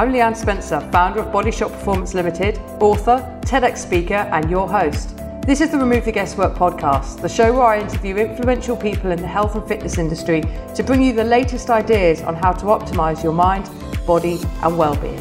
I'm Leanne Spencer, founder of Bodyshot Performance Limited, author, TEDx speaker, and your host. This is the Remove the Guesswork podcast, the show where I interview influential people in the health and fitness industry to bring you the latest ideas on how to optimize your mind, body, and well-being.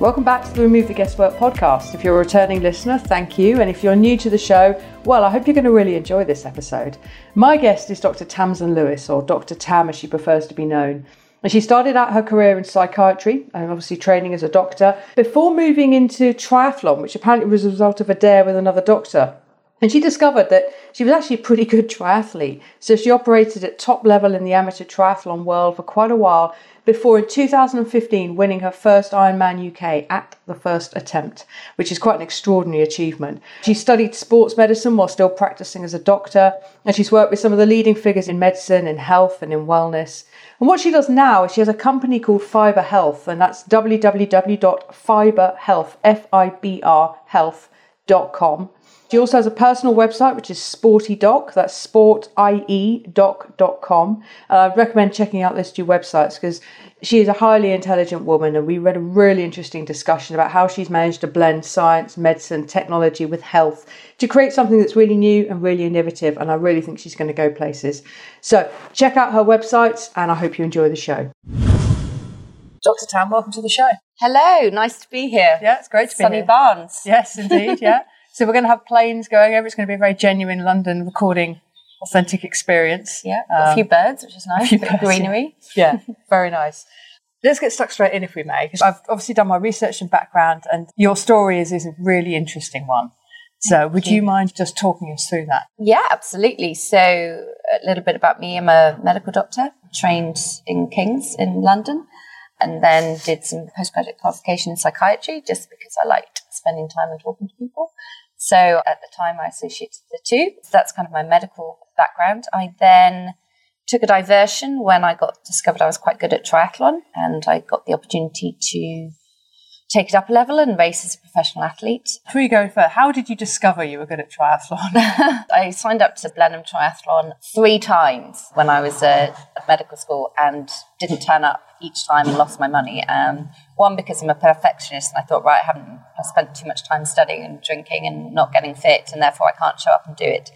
Welcome back to the Remove the Guesswork podcast. If you're a returning listener, thank you. And if you're new to the show, well, I hope you're going to really enjoy this episode. My guest is Dr. Tamsin Lewis, or Dr. Tam as she prefers to be known. And she started out her career in psychiatry and obviously training as a doctor before moving into triathlon, which apparently was a result of a dare with another doctor. And she discovered that she was actually a pretty good triathlete. So she operated at top level in the amateur triathlon world for quite a while before in 2015 winning her first Ironman UK at the first attempt, which is quite an extraordinary achievement. She studied sports medicine while still practicing as a doctor, and she's worked with some of the leading figures in medicine, in health, and in wellness. And what she does now is she has a company called Fiber Health, and that's www.fiberhealth, F-I-B-R health.com. She also has a personal website, which is Sporty Doc. That's sportydoc.com. Uh, I'd recommend checking out those two websites because she is a highly intelligent woman, and we read a really interesting discussion about how she's managed to blend science, medicine, technology with health to create something that's really new and really innovative. And I really think she's going to go places. So check out her websites, and I hope you enjoy the show. Dr. Tam, welcome to the show. Hello, nice to be here. Yeah, it's great to be Sunny here. Barnes. Yes, indeed. Yeah. so we're going to have planes going over. It's going to be a very genuine London recording, authentic experience. Yeah, got a um, few birds, which is nice. few A bit birds, yeah. greenery. Yeah, very nice. Let's get stuck straight in, if we may, because I've obviously done my research and background, and your story is, is a really interesting one. So, would you mind just talking us through that? Yeah, absolutely. So, a little bit about me. I'm a medical doctor, trained in King's in London, and then did some postgraduate qualification in psychiatry just because I liked spending time and talking to people. So, at the time, I associated the two. That's kind of my medical background. I then took a diversion when I got discovered I was quite good at triathlon, and I got the opportunity to take it up a level and race as a professional athlete. Before you go further, how did you discover you were good at triathlon? I signed up to Blenheim Triathlon three times when I was uh, at medical school and didn't turn up each time and lost my money. Um, one, because I'm a perfectionist and I thought, right, I haven't I spent too much time studying and drinking and not getting fit, and therefore I can't show up and do it.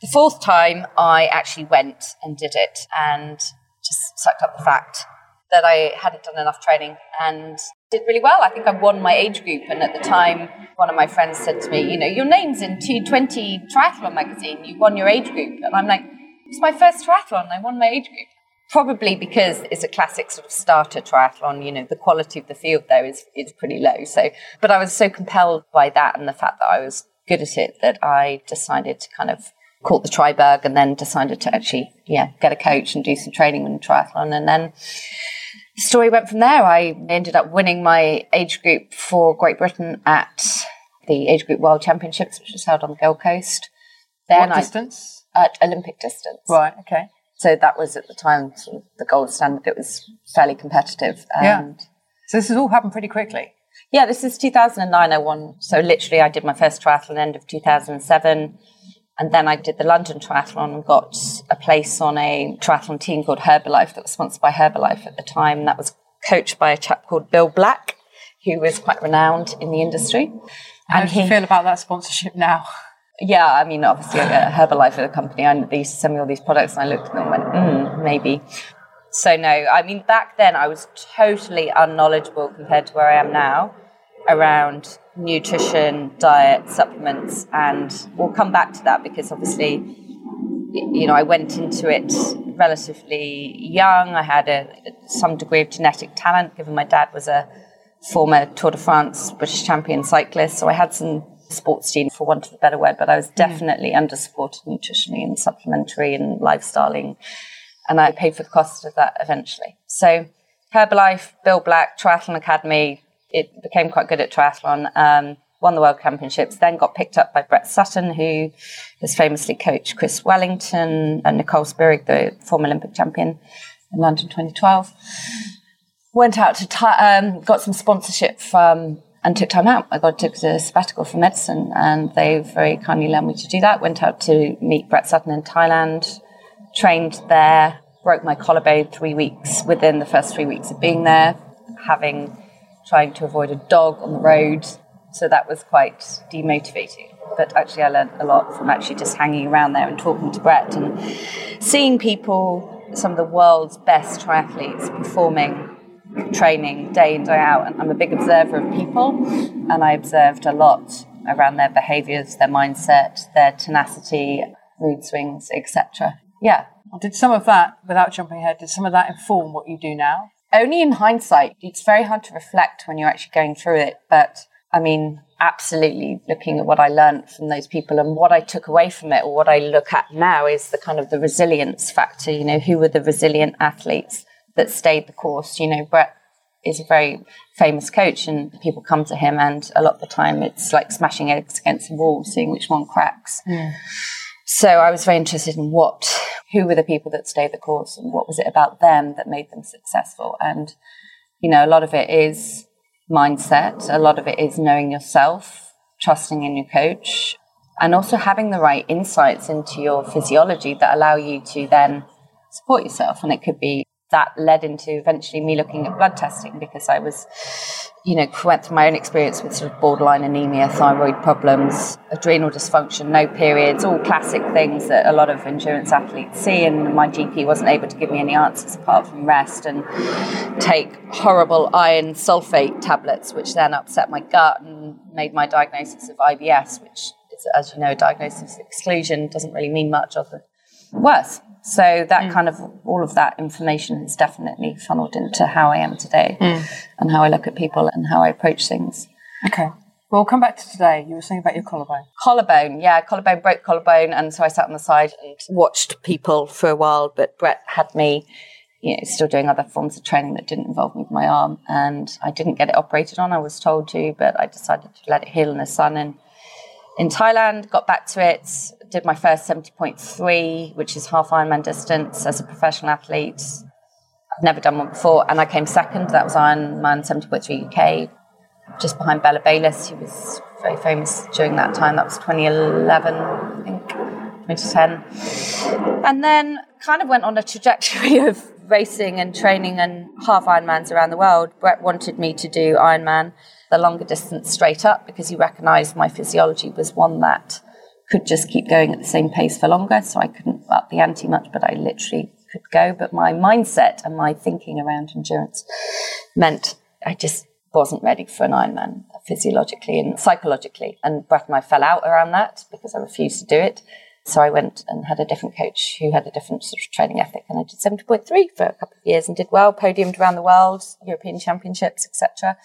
The fourth time, I actually went and did it and just sucked up the fact that I hadn't done enough training and did really well. I think I won my age group, and at the time, one of my friends said to me, "You know, your name's in 220 Triathlon magazine. You won your age group," and I'm like, "It's my first triathlon. I won my age group." Probably because it's a classic sort of starter triathlon. You know, the quality of the field there is is pretty low. So, but I was so compelled by that and the fact that I was good at it that I decided to kind of caught the tri bug and then decided to actually, yeah, get a coach and do some training in triathlon, and then the story went from there. I ended up winning my age group for Great Britain at the Age Group World Championships, which was held on the Gold Coast. Then what I, distance? at Olympic distance. Right, okay. So that was at the time sort of the gold standard. It was fairly competitive. Yeah. And So, this has all happened pretty quickly. yeah, this is 2009 I won. So literally I did my first triathlon end of 2007. And then I did the London Triathlon and got a place on a triathlon team called Herbalife that was sponsored by Herbalife at the time. That was coached by a chap called Bill Black, who was quite renowned in the industry. How And do you he- feel about that sponsorship now? Yeah, I mean, obviously, uh, Herbalife are the company. I they used to send me all these products, and I looked at them and went, mm, maybe. So no, I mean, back then I was totally unknowledgeable compared to where I am now around nutrition, diet, supplements, and we'll come back to that because obviously, you know, I went into it relatively young. I had a some degree of genetic talent, given my dad was a former Tour de France British champion cyclist, so I had some sports gene, for want of a better word, but I was definitely under supported nutritionally and supplementary and lifestyling. And I paid for the cost of that eventually. So Herbalife, Bill Black, Triathlon Academy, it became quite good at triathlon. Um, won the World Championships, then got picked up by Brett Sutton, who has famously coached Chrissie Wellington and Nicola Spirig, the former Olympic champion in London 2012. Went out to, ti um, got some sponsorship from, and took time out. I got took a sabbatical from medicine, and they very kindly allowed me to do that. Went out to meet Brett Sutton in Thailand, trained there, broke my collarbone three weeks within the first three weeks of being there, having trying to avoid a dog on the road. So that was quite demotivating. But actually, I learned a lot from actually just hanging around there and talking to Brett and seeing people, some of the world's best triathletes performing training day in, day out. And I'm a big observer of people, and I observed a lot around their behaviors, their mindset, their tenacity, mood swings, etc. Yeah. Did some of that, without jumping ahead, did some of that inform what you do now? Only in hindsight. It's very hard to reflect when you're actually going through it. But I mean, absolutely looking at what I learned from those people and what I took away from it, or what I look at now is the kind of the resilience factor. You know, who were the resilient athletes that stayed the course? You know, Brett is a very famous coach and people come to him and a lot of the time it's like smashing eggs against the wall, seeing which one cracks. So I was very interested in what, who were the people that stayed the course and what was it about them that made them successful? And, you know, a lot of it is mindset. A lot of it is knowing yourself, trusting in your coach, and also having the right insights into your physiology that allow you to then support yourself. And it could be that led into eventually me looking at blood testing because I was, you know, went through my own experience with sort of borderline anemia, thyroid problems, adrenal dysfunction, no periods, all classic things that a lot of endurance athletes see. And my GP wasn't able to give me any answers apart from rest and take horrible iron sulfate tablets, which then upset my gut and made my diagnosis of IBS, which is, as you know, diagnosis exclusion doesn't really mean much other worse. So that mm. kind of all of that information is definitely funneled into how I am today mm. and how I look at people and how I approach things. Okay. Well, we'll come back to today. You were saying about your collarbone. Collarbone, yeah, collarbone broke collarbone, and so I sat on the side and watched people for a while. But Brett had me, you know, still doing other forms of training that didn't involve moving my arm, and I didn't get it operated on. I was told to, but I decided to let it heal in the sun and in Thailand. Got back to it, did my first 70.3, which is half Ironman distance as a professional athlete. I've never done one before, and I came second. That was Ironman 70.3 UK, just behind Bella Bayliss, who was very famous during that time. That was 2011, I think, 2010. And then kind of went on a trajectory of racing and training and half Ironmans around the world. Brett wanted me to do Ironman, the longer distance straight up, because he recognised my physiology was one that could just keep going at the same pace for longer. So I couldn't up the ante much, but I literally could go. But my mindset and my thinking around endurance meant I just wasn't ready for an Ironman physiologically and psychologically. And Brett and I fell out around that because I refused to do it. So I went and had a different coach who had a different sort of training ethic, and I did 70.3 for a couple of years and did well, podiumed around the world, European Championships, etc.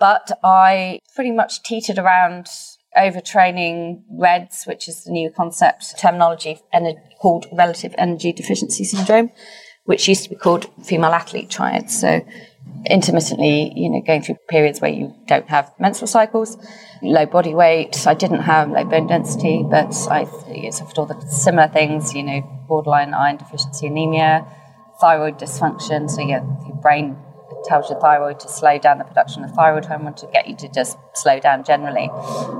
But I pretty much teetered around overtraining REDS, which is the new concept terminology called relative energy deficiency syndrome, which used to be called female athlete triad. So intermittently, you know, going through periods where you don't have menstrual cycles, low body weight. I didn't have low bone density, but I suffered all the similar things, you know, borderline iron deficiency anemia, thyroid dysfunction. So your, your brain tells your thyroid to slow down the production of thyroid hormone to get you to just slow down generally.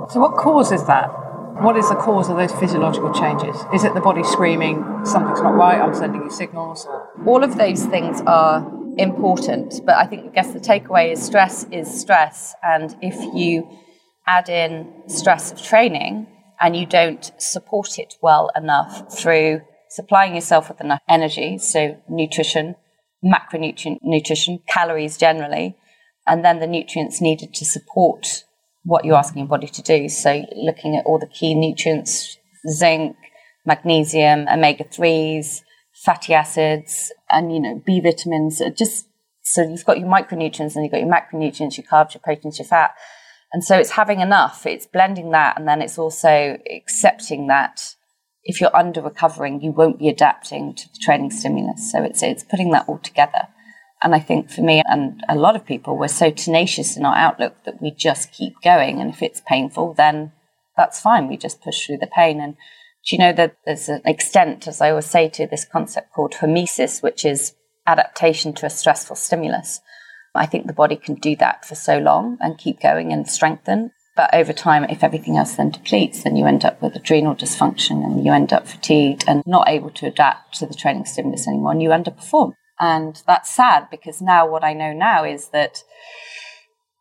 So, what causes that? What is the cause of those physiological changes? Is it the body screaming, something's not right, I'm sending you signals? All of those things are important, but I think, I guess the takeaway is stress is stress. And if you add in stress of training and you don't support it well enough through supplying yourself with enough energy, so nutrition, macronutrient nutrition, calories generally, and then the nutrients needed to support what you're asking your body to do. So looking at all the key nutrients, zinc, magnesium, omega 3s, fatty acids, and you know, B vitamins, just so you've got your micronutrients and you've got your macronutrients, your carbs, your proteins, your fat. And so it's having enough, it's blending that, and then it's also accepting that if you're under recovering, you won't be adapting to the training stimulus. So it's it's putting that all together. And I think for me and a lot of people, we're so tenacious in our outlook that we just keep going. And if it's painful, then that's fine. We just push through the pain. And do you know that there's an extent, as I always say, to this concept called hormesis, which is adaptation to a stressful stimulus. I think the body can do that for so long and keep going and strengthen But over time, if everything else then depletes, then you end up with adrenal dysfunction and you end up fatigued and not able to adapt to the training stimulus anymore and you underperform. And that's sad because now what I know now is that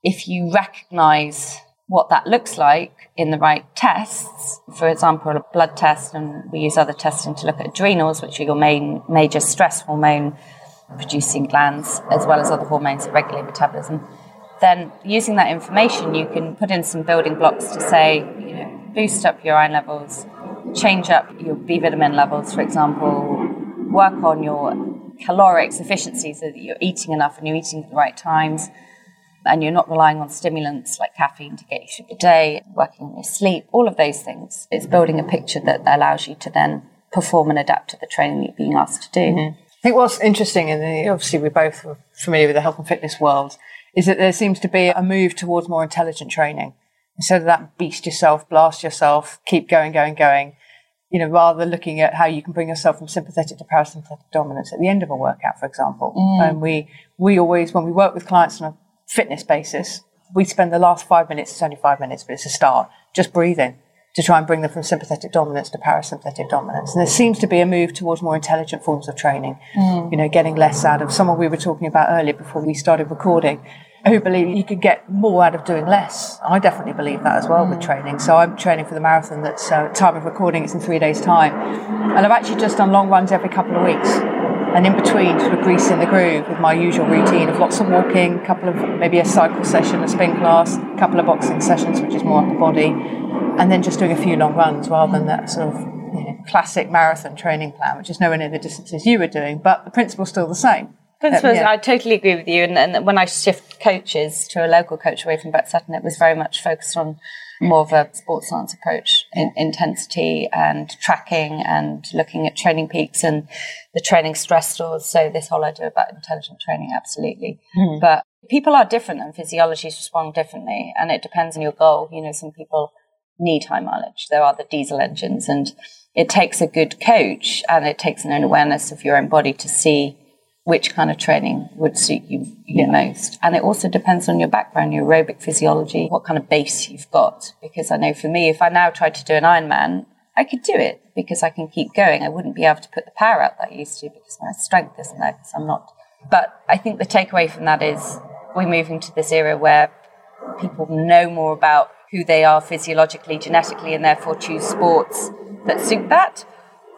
if you recognize what that looks like in the right tests, for example, a blood test, and we use other testing to look at adrenals, which are your main major stress hormone producing glands, as well as other hormones that regulate metabolism. Then, using that information, you can put in some building blocks to say, you know, boost up your iron levels, change up your B vitamin levels, for example, work on your caloric efficiency so that you're eating enough and you're eating at the right times and you're not relying on stimulants like caffeine to get you through the day, working on your sleep, all of those things. It's building a picture that allows you to then perform and adapt to the training you're being asked to do. Mm-hmm. I think what's interesting, and obviously we're both familiar with the health and fitness world, is that there seems to be a move towards more intelligent training. Instead of that beast yourself, blast yourself, keep going, going, going, you know, rather looking at how you can bring yourself from sympathetic to parasympathetic dominance at the end of a workout, for example. Mm. And we, we always, when we work with clients on a fitness basis, we spend the last five minutes, it's only five minutes, but it's a start, just breathing to try and bring them from sympathetic dominance to parasympathetic dominance. And there seems to be a move towards more intelligent forms of training, mm. you know, getting less out of someone we were talking about earlier before we started recording who believe you could get more out of doing less. I definitely believe that as well mm. with training. So I'm training for the marathon that's uh, time of recording, it's in three days' time. And I've actually just done long runs every couple of weeks and in between sort of greasing the groove with my usual routine of lots of walking, a couple of maybe a cycle session, a spin class, a couple of boxing sessions, which is more upper body, and then just doing a few long runs rather than that sort of you know, classic marathon training plan, which is nowhere near the distances you were doing, but the principle's still the same. Principles, yeah. I totally agree with you. And, and when I shift coaches to a local coach away from Brett Sutton, it was very much focused on more of a sports science approach in intensity and tracking and looking at training peaks and the training stress scores. So this whole idea about intelligent training, absolutely. Mm. But people are different and physiologies respond differently and it depends on your goal. You know, some people need high mileage. There are the diesel engines and it takes a good coach and it takes an awareness of your own body to see which kind of training would suit you, you yeah. most. And it also depends on your background, your aerobic physiology, what kind of base you've got. Because I know for me, if I now tried to do an Ironman, I could do it because I can keep going. I wouldn't be able to put the power out that I used to because my strength isn't there because I'm not. But I think the takeaway from that is we're moving to this era where people know more about who they are physiologically, genetically, and therefore choose sports that suit that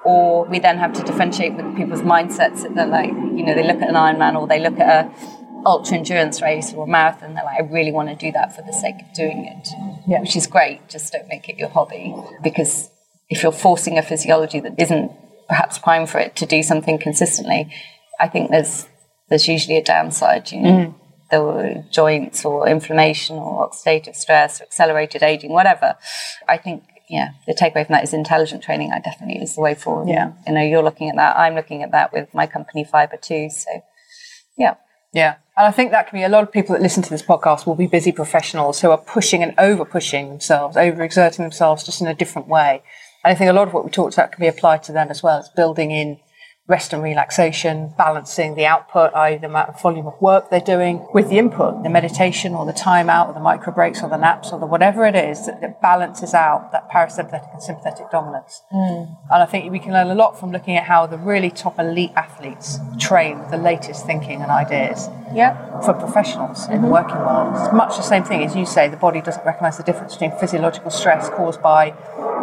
or we then have to differentiate with people's mindsets that they're like, you know, they look at an Ironman or they look at a ultra endurance race or a marathon, they're like, I really want to do that for the sake of doing it, yeah. which is great. Just don't make it your hobby because if you're forcing a physiology that isn't perhaps prime for it to do something consistently, I think there's there's usually a downside. You know, mm. The joints or inflammation or oxidative stress or accelerated aging, whatever. I think yeah, the takeaway from that is intelligent training. I definitely is the way forward. Yeah, you know, you're looking at that. I'm looking at that with my company Fiber too. So, yeah, yeah. And I think that can be a lot of people that listen to this podcast will be busy professionals who are pushing and over pushing themselves, over exerting themselves just in a different way. And I think a lot of what we talked about can be applied to them as well. It's building in rest and relaxation, balancing the output, i.e., the amount of volume of work they're doing, with the input, the meditation or the time out or the micro breaks or the naps or the whatever it is that, that balances out that parasympathetic and sympathetic dominance. Mm. And I think we can learn a lot from looking at how the really top elite athletes train with the latest thinking and ideas. Yeah. For professionals mm-hmm. in the working world. It's much the same thing as you say, the body doesn't recognize the difference between physiological stress caused by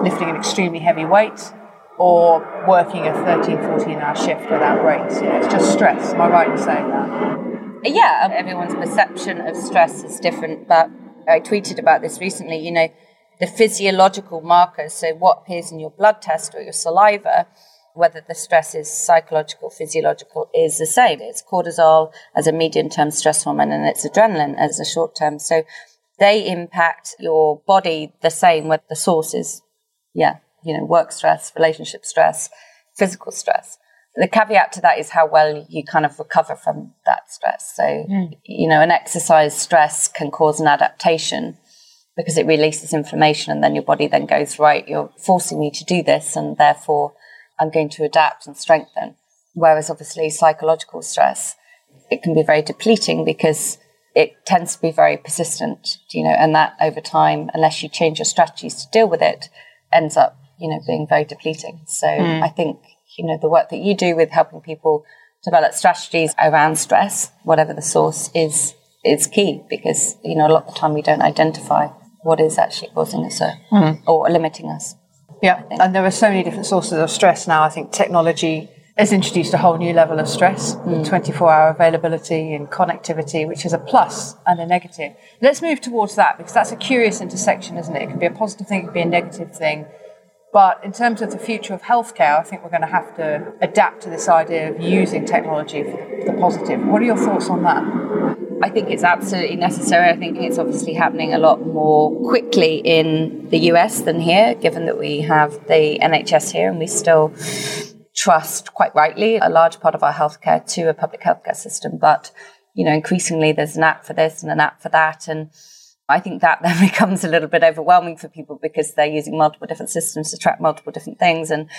lifting an extremely heavy weight or working a 13, 14 hour shift without breaks. You know, it's just stress. Am I right in saying that? Yeah, everyone's perception of stress is different, but I tweeted about this recently. You know, the physiological markers, so what appears in your blood test or your saliva, whether the stress is psychological, physiological, is the same. It's cortisol as a medium term stress hormone and it's adrenaline as a short term. So they impact your body the same, whether the source is, yeah, you know, work stress, relationship stress, physical stress. The caveat to that is how well you kind of recover from that stress. So, mm. you know, an exercise stress can cause an adaptation because it releases inflammation and then your body then goes, right, you're forcing me to do this and therefore I'm going to adapt and strengthen. Whereas obviously psychological stress, it can be very depleting because it tends to be very persistent, you know, and that over time, unless you change your strategies to deal with it, ends up, you know, being very depleting. So mm. I think, you know, the work that you do with helping people develop strategies around stress, whatever the source is, is key because, you know, a lot of the time we don't identify what is actually causing us mm. or limiting us. Yeah, and there are so many different sources of stress now. I think technology has introduced a whole new level of stress, mm. 24 hour availability and connectivity, which is a plus and a negative. Let's move towards that because that's a curious intersection, isn't it? It can be a positive thing, it can be a negative thing. But in terms of the future of healthcare, I think we're going to have to adapt to this idea of using technology for the positive. What are your thoughts on that? I think it's absolutely necessary. I think it's obviously happening a lot more quickly in the US than here, given that we have the NHS here and we still trust, quite rightly, a large part of our healthcare to a public healthcare system. But, you know, increasingly there's an app for this and an app for that. And I think that then becomes a little bit overwhelming for people because they're using multiple different systems to track multiple different things. And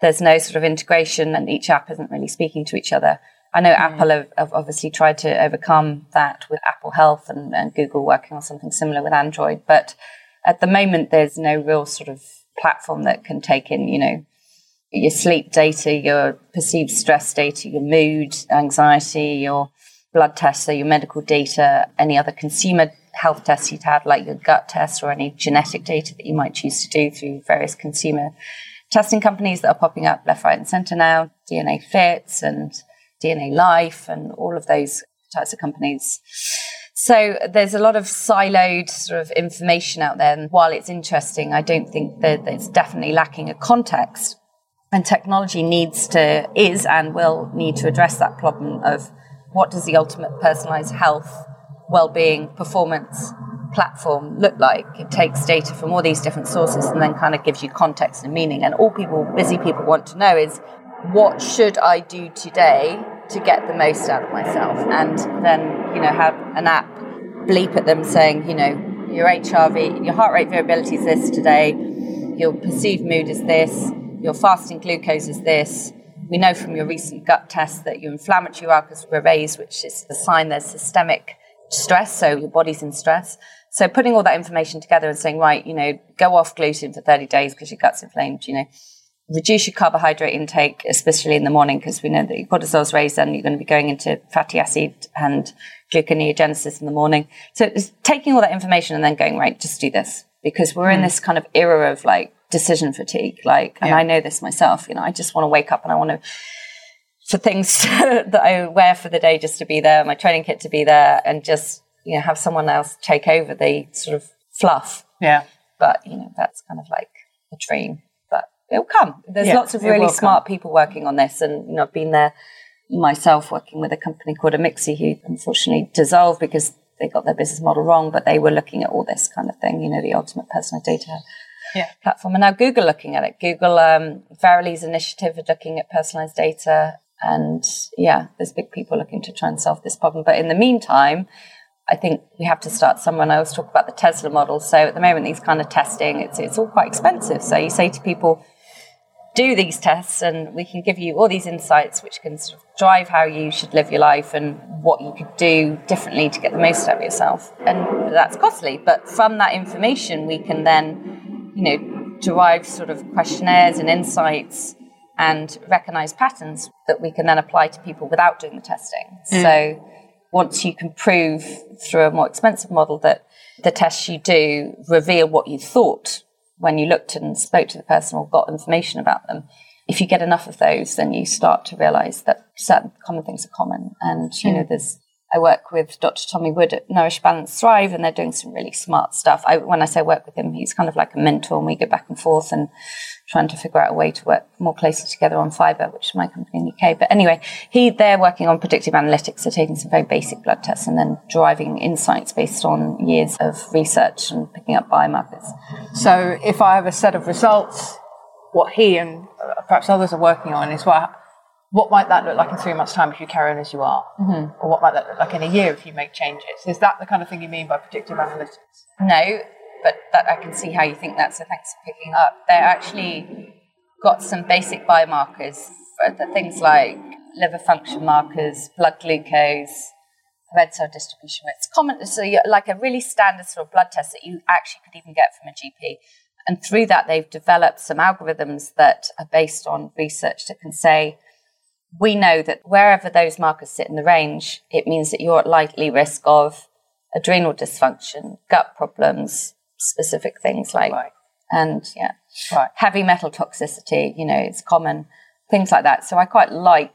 there's no sort of integration and each app isn't really speaking to each other. I know mm. Apple have, have, obviously tried to overcome that with Apple Health and, and Google working on something similar with Android. But at the moment, there's no real sort of platform that can take in, you know, your sleep data, your perceived stress data, your mood, anxiety, your blood tests, so your medical data, any other consumer health tests you'd had, like your gut test or any genetic data that you might choose to do through various consumer testing companies that are popping up left, right, and center now, DNA Fits and DNA Life and all of those types of companies. So there's a lot of siloed sort of information out there. And while it's interesting, I don't think that it's definitely lacking a context. And technology needs to, is and will need to address that problem of what does the ultimate personalized health, well-being, performance platform look like? It takes data from all these different sources and then kind of gives you context and meaning. And all people, busy people want to know is what should I do today to get the most out of myself? And then, you know, have an app bleep at them saying, you know, your HRV, your heart rate variability is this today, your perceived mood is this, your fasting glucose is this. We know from your recent gut test that your inflammatory markers were raised, which is a sign there's systemic stress, so your body's in stress. So putting all that information together and saying, right, you know, go off gluten for 30 days because your gut's inflamed, you know, reduce your carbohydrate intake, especially in the morning, because we know that your cortisol's raised and you're going to be going into fatty acid and gluconeogenesis in the morning. So it's taking all that information and then going, right, just do this. Because we're mm. in this kind of era of like decision fatigue. Like, and yeah. I know this myself, you know, I just want to wake up and I want to, for things that I wear for the day just to be there, my training kit to be there and just, you know, have someone else take over the sort of fluff. Yeah. But, you know, that's kind of like a dream but it'll come. There's yeah, lots of really smart come. people working on this, and you know, I've been there myself working with a company called Amixi, who unfortunately dissolved because they got their business model wrong, but they were looking at all this kind of thing, you know, the ultimate personal data yeah. platform. And now Google looking at it. Google, um, Verily's initiative is looking at personalized data. And yeah, there's big people looking to try and solve this problem. But in the meantime, I think we have to start somewhere. I always talk about the Tesla model. So at the moment, these kind of testing, it's, it's all quite expensive. So you say to people, do these tests and we can give you all these insights which can sort of drive how you should live your life and what you could do differently to get the most out of yourself. And that's costly. But from that information, we can then, you know, derive sort of questionnaires and insights and recognize patterns that we can then apply to people without doing the testing. Mm. So once you can prove through a more expensive model that the tests you do reveal what you thought when you looked and spoke to the person or got information about them, if you get enough of those, then you start to realize that certain common things are common. And, you mm. know, there's, I work with Dr. Tommy Wood at Nourish Balance Thrive, and they're doing some really smart stuff. I, when I say work with him, he's kind of like a mentor, and we go back and forth and trying to figure out a way to work more closely together on Fiber, which is my company in the UK. But anyway, he they're working on predictive analytics, so taking some very basic blood tests and then driving insights based on years of research and picking up biomarkers. So if I have a set of results, what he and uh, perhaps others are working on is what what might that look like in three months' time if you carry on as you are? Mm-hmm. Or what might that look like in a year if you make changes? Is that the kind of thing you mean by predictive analytics? No, but that I can see how you think that. So thanks for picking up. They're actually got some basic biomarkers for the things like liver function markers, blood glucose, red cell distribution. It's common, so like a really standard sort of blood test that you actually could even get from a GP. And through that, they've developed some algorithms that are based on research that can say, we know that wherever those markers sit in the range, it means that you're at likely risk of adrenal dysfunction, gut problems, specific things like, right. and yeah, right. heavy metal toxicity, you know, it's common, things like that. So I quite like,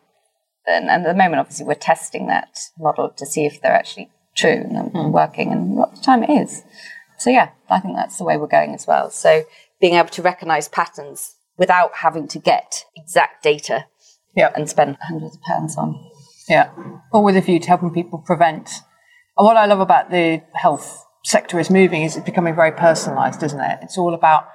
and, and at the moment, obviously, we're testing that model to see if they're actually true and mm. working, and a lot of the time it is. So yeah, I think that's the way we're going as well. So being able to recognize patterns without having to get exact data yeah. and spend hundreds of pounds on. Yeah, all with a view to helping people prevent. And what I love about the health sector is moving is it's becoming very personalised, isn't it? It's all about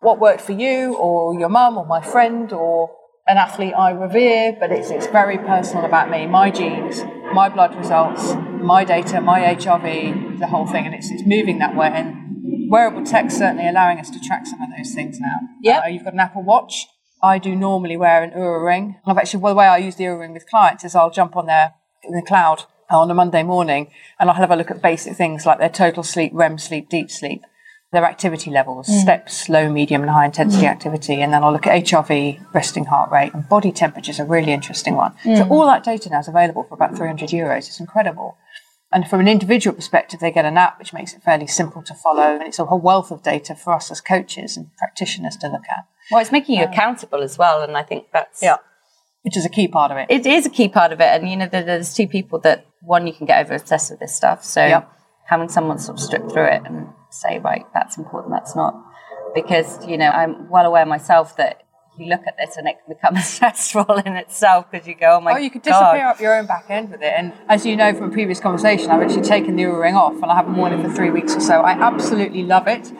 what worked for you or your mum or my friend or an athlete I revere, but it's, it's very personal about me, my genes, my blood results, my data, my HRV, the whole thing. And it's, it's moving that way. And wearable tech certainly allowing us to track some of those things now. Yeah. Uh, you've got an Apple Watch. I do normally wear an Oura ring. I've actually, well, the way I use the Oura ring with clients is I'll jump on there in the cloud on a Monday morning and I'll have a look at basic things like their total sleep, REM sleep, deep sleep, their activity levels, mm. steps, low, medium, and high intensity mm. activity. And then I'll look at HRV, resting heart rate, and body temperature is a really interesting one. Mm. So all that data now is available for about 300 euros. It's incredible. And from an individual perspective, they get an app which makes it fairly simple to follow. And it's a whole wealth of data for us as coaches and practitioners to look at. Well, it's making you um, accountable as well. And I think that's. Yeah. Which is a key part of it. It is a key part of it. And, you know, there's two people that, one, you can get over obsessed with this stuff. So yep. having someone sort of strip through it and say, right, that's important, that's not. Because, you know, I'm well aware myself that you look at this and it can become stressful in itself because you go, oh my god. Oh, you could disappear up your own back end with it. And as you know from a previous conversation, I've actually taken the ring off and I haven't worn it for three weeks or so. I absolutely love it.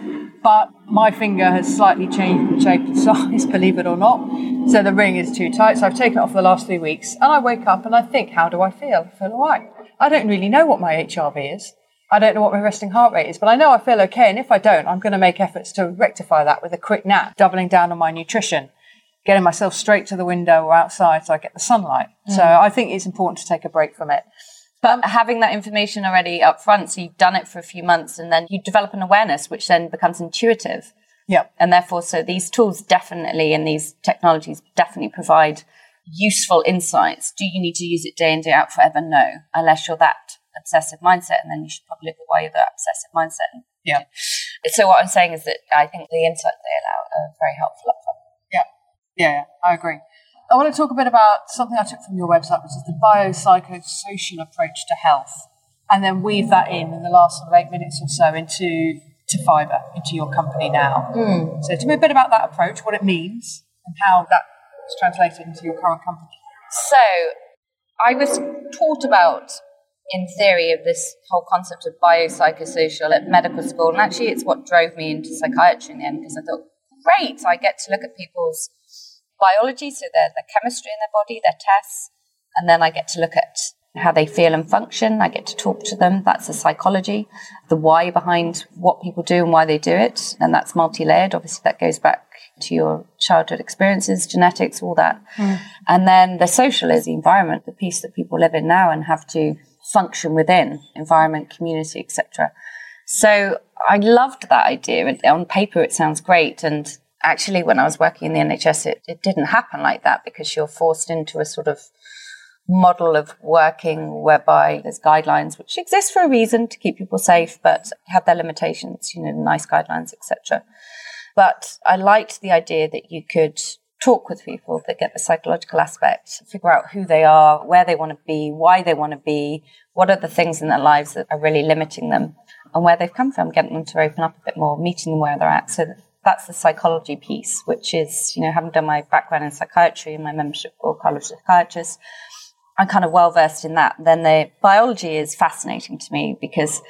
But my finger has slightly changed in shape and size, believe it or not. So the ring is too tight. So I've taken it off for the last three weeks. And I wake up and I think, how do I feel? I feel all right. I don't really know what my HRV is. I don't know what my resting heart rate is, but I know I feel okay. And if I don't, I'm going to make efforts to rectify that with a quick nap, doubling down on my nutrition getting myself straight to the window or outside so I get the sunlight. Mm. So I think it's important to take a break from it. But having that information already up front, so you've done it for a few months and then you develop an awareness, which then becomes intuitive. Yeah. And therefore, so these tools definitely and these technologies definitely provide useful insights. Do you need to use it day in, day out forever? No, unless you're that obsessive mindset. And then you should probably look at why you're that obsessive mindset. Yeah. So what I'm saying is that I think the insights they allow are very helpful up front. Yeah, yeah, I agree. I want to talk a bit about something I took from your website, which is the biopsychosocial approach to health, and then weave that in in the last sort of eight minutes or so into to fibre, into your company now. Mm. So tell me a bit about that approach, what it means, and how that's translated into your current company. So I was taught about in theory of this whole concept of biopsychosocial at medical school, and actually it's what drove me into psychiatry in the end because I thought, great, I get to look at people's biology, so their, their chemistry in their body, their tests, and then I get to look at how they feel and function. I get to talk to them. That's the psychology, the why behind what people do and why they do it. And that's multi layered. Obviously, that goes back to your childhood experiences, genetics, all that. Mm. And then the social is the environment, the piece that people live in now and have to function within environment, community, etc. So I loved that idea. On paper, it sounds great. And actually, when I was working in the NHS, it, it didn't happen like that because you're forced into a sort of model of working whereby there's guidelines which exist for a reason to keep people safe, but have their limitations, you know, nice guidelines, etc. But I liked the idea that you could talk with people that get the psychological aspect, figure out who they are, where they want to be, why they want to be, what are the things in their lives that are really limiting them, and where they've come from, getting them to open up a bit more, meeting them where they're at, so that's the psychology piece, which is, you know, having done my background in psychiatry and my membership for College Psychiatrists, I'm kind of well versed in that. Then the biology is fascinating to me because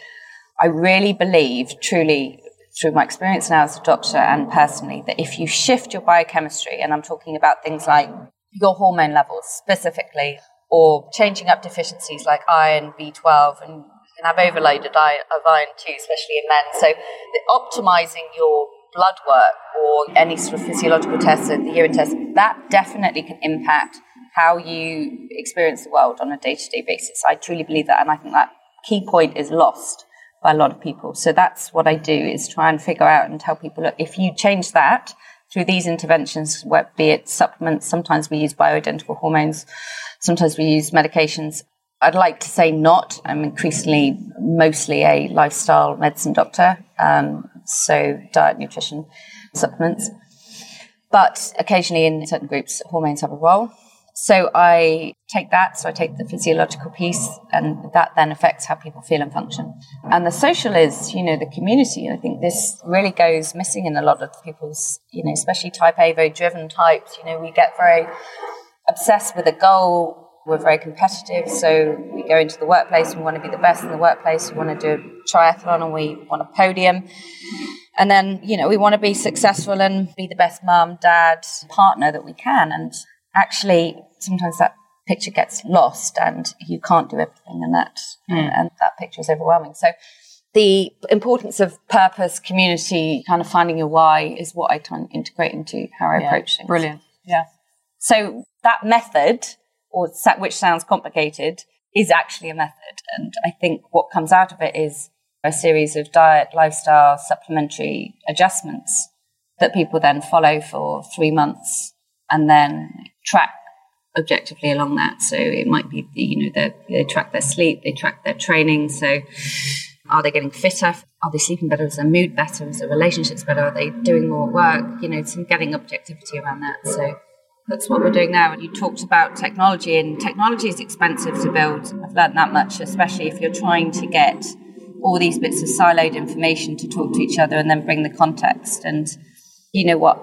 I really believe, truly, through my experience now as a doctor and personally, that if you shift your biochemistry, and I'm talking about things like your hormone levels specifically, or changing up deficiencies like iron, B12, and you can have overloaded iron too, especially in men. So, optimizing your blood work or any sort of physiological tests, the urine test, that definitely can impact how you experience the world on a day to day basis. I truly believe that. And I think that key point is lost by a lot of people. So that's what I do is try and figure out and tell people, look, if you change that through these interventions, be it supplements, sometimes we use bioidentical hormones, sometimes we use medications. I'd like to say not. I'm increasingly mostly a lifestyle medicine doctor, um, so diet, nutrition, supplements. But occasionally in certain groups, hormones have a role. So I take that, so I take the physiological piece, and that then affects how people feel and function. And the social is, you know, the community. I think this really goes missing in a lot of people's, you know, especially type A, very driven types. You know, we get very obsessed with a goal. We're very competitive, so we go into the workplace. We want to be the best in the workplace. We want to do a triathlon, and we want a podium. And then, you know, we want to be successful and be the best mum, dad, partner that we can. And actually, sometimes that picture gets lost and you can't do everything and that mm. and, and that picture is overwhelming. So the importance of purpose, community, kind of finding your why is what I try and integrate into how I yeah, approach things. Brilliant. Yeah. So that method, or which sounds complicated, is actually a method. And I think what comes out of it is a series of diet, lifestyle, supplementary adjustments that people then follow for three months and then track objectively along that. So it might be, you know, they track their sleep, they track their training. So are they getting fitter? Are they sleeping better? Is their mood better? Is their relationships better? Are they doing more work? You know, some getting objectivity around that. So that's what we're doing now. And you talked about technology, and technology is expensive to build. I've learned that much, especially if you're trying to get all these bits of siloed information to talk to each other and then bring the context. And you know what?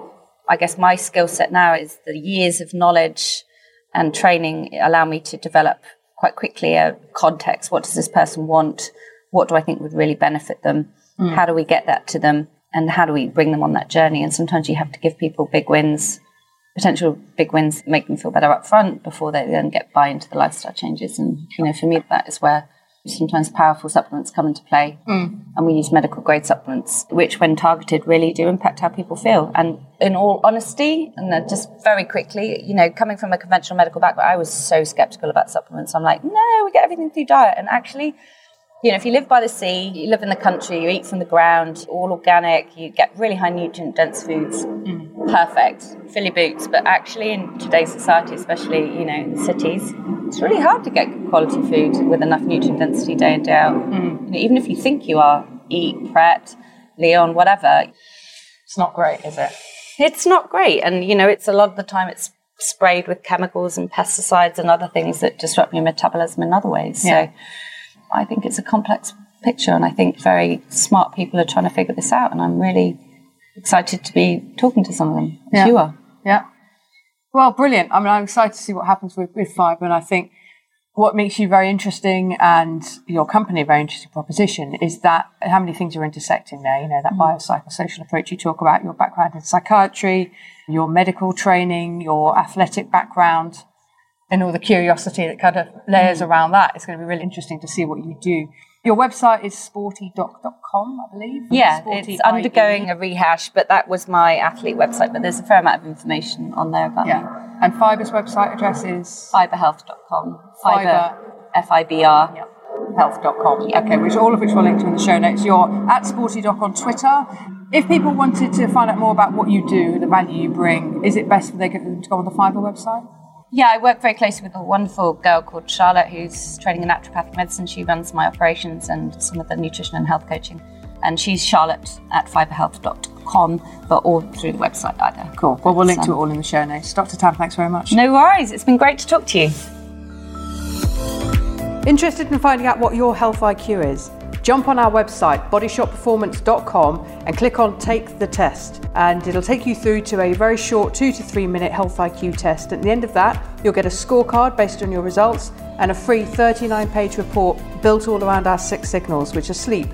I guess my skill set now is the years of knowledge and training allow me to develop quite quickly a context. What does this person want? What do I think would really benefit them? Mm. How do we get that to them? And how do we bring them on that journey? And sometimes you have to give people big wins, potential big wins, make them feel better up front before they then get buy into the lifestyle changes. And, you know, for me, that is where sometimes powerful supplements come into play. Mm. And we use medical grade supplements, which, when targeted, really do impact how people feel. And in all honesty, and just very quickly, you know, coming from a conventional medical background, I was so skeptical about supplements. I'm like, no, we get everything through diet. And actually, you know, if you live by the sea, you live in the country, you eat from the ground, all organic, you get really high nutrient dense foods, mm. perfect, fill your boots. But actually, in today's society, especially, you know, in cities, it's really hard to get quality food with enough nutrient density day in, day out. Mm. You know, even if you think you are, eat, Pret, Leon, whatever. It's not great, is it? It's not great. And, you know, it's a lot of the time it's sprayed with chemicals and pesticides and other things that disrupt your metabolism in other ways. Yeah. So, I think it's a complex picture, and I think very smart people are trying to figure this out. And I'm really excited to be talking to some of them. Yeah. You are. Yeah. Well, brilliant. I mean, I'm excited to see what happens with, with Fibre, and I think what makes you very interesting and your company a very interesting proposition is that how many things are intersecting there. You know, that mm. biopsychosocial approach you talk about, your background in psychiatry, your medical training, your athletic background, and all the curiosity that kind of layers mm. around that. It's going to be really interesting to see what you do. Your website is sportydoc.com, I believe. Yeah, Sporty it's ID. undergoing a rehash, but that was my athlete website. But there's a fair amount of information on there about yeah. me. And Fibre's website address is fibrehealth.com. Fibre, F I B R. Yeah. Health.com. Yeah. Okay, which all of which we'll link to in the show notes. You're at SportyDoc on Twitter. If people wanted to find out more about what you do, the value you bring, is it best for them to go on the Fibre website? Yeah, I work very closely with a wonderful girl called Charlotte who's training in naturopathic medicine. She runs my operations and some of the nutrition and health coaching. And she's Charlotte at fibrehealth.com, but all through the website either. Cool. Well, we'll link to it all in the show notes. Dr. Tam, thanks very much. No worries. It's been great to talk to you. Interested in finding out what your health IQ is? Jump on our website, bodyshotperformance.com, and click on Take the Test. And it'll take you through to a very short two to three minute health IQ test. At the end of that, you'll get a scorecard based on your results and a free 39 page report built all around our six signals, which are sleep,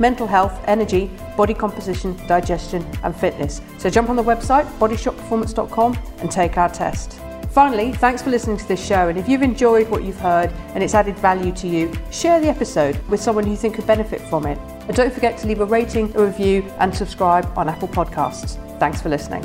mental health, energy, body composition, digestion, and fitness. So jump on the website, bodyshotperformance.com, and take our test. Finally, thanks for listening to this show. And if you've enjoyed what you've heard and it's added value to you, share the episode with someone you think could benefit from it. And don't forget to leave a rating, a review, and subscribe on Apple Podcasts. Thanks for listening.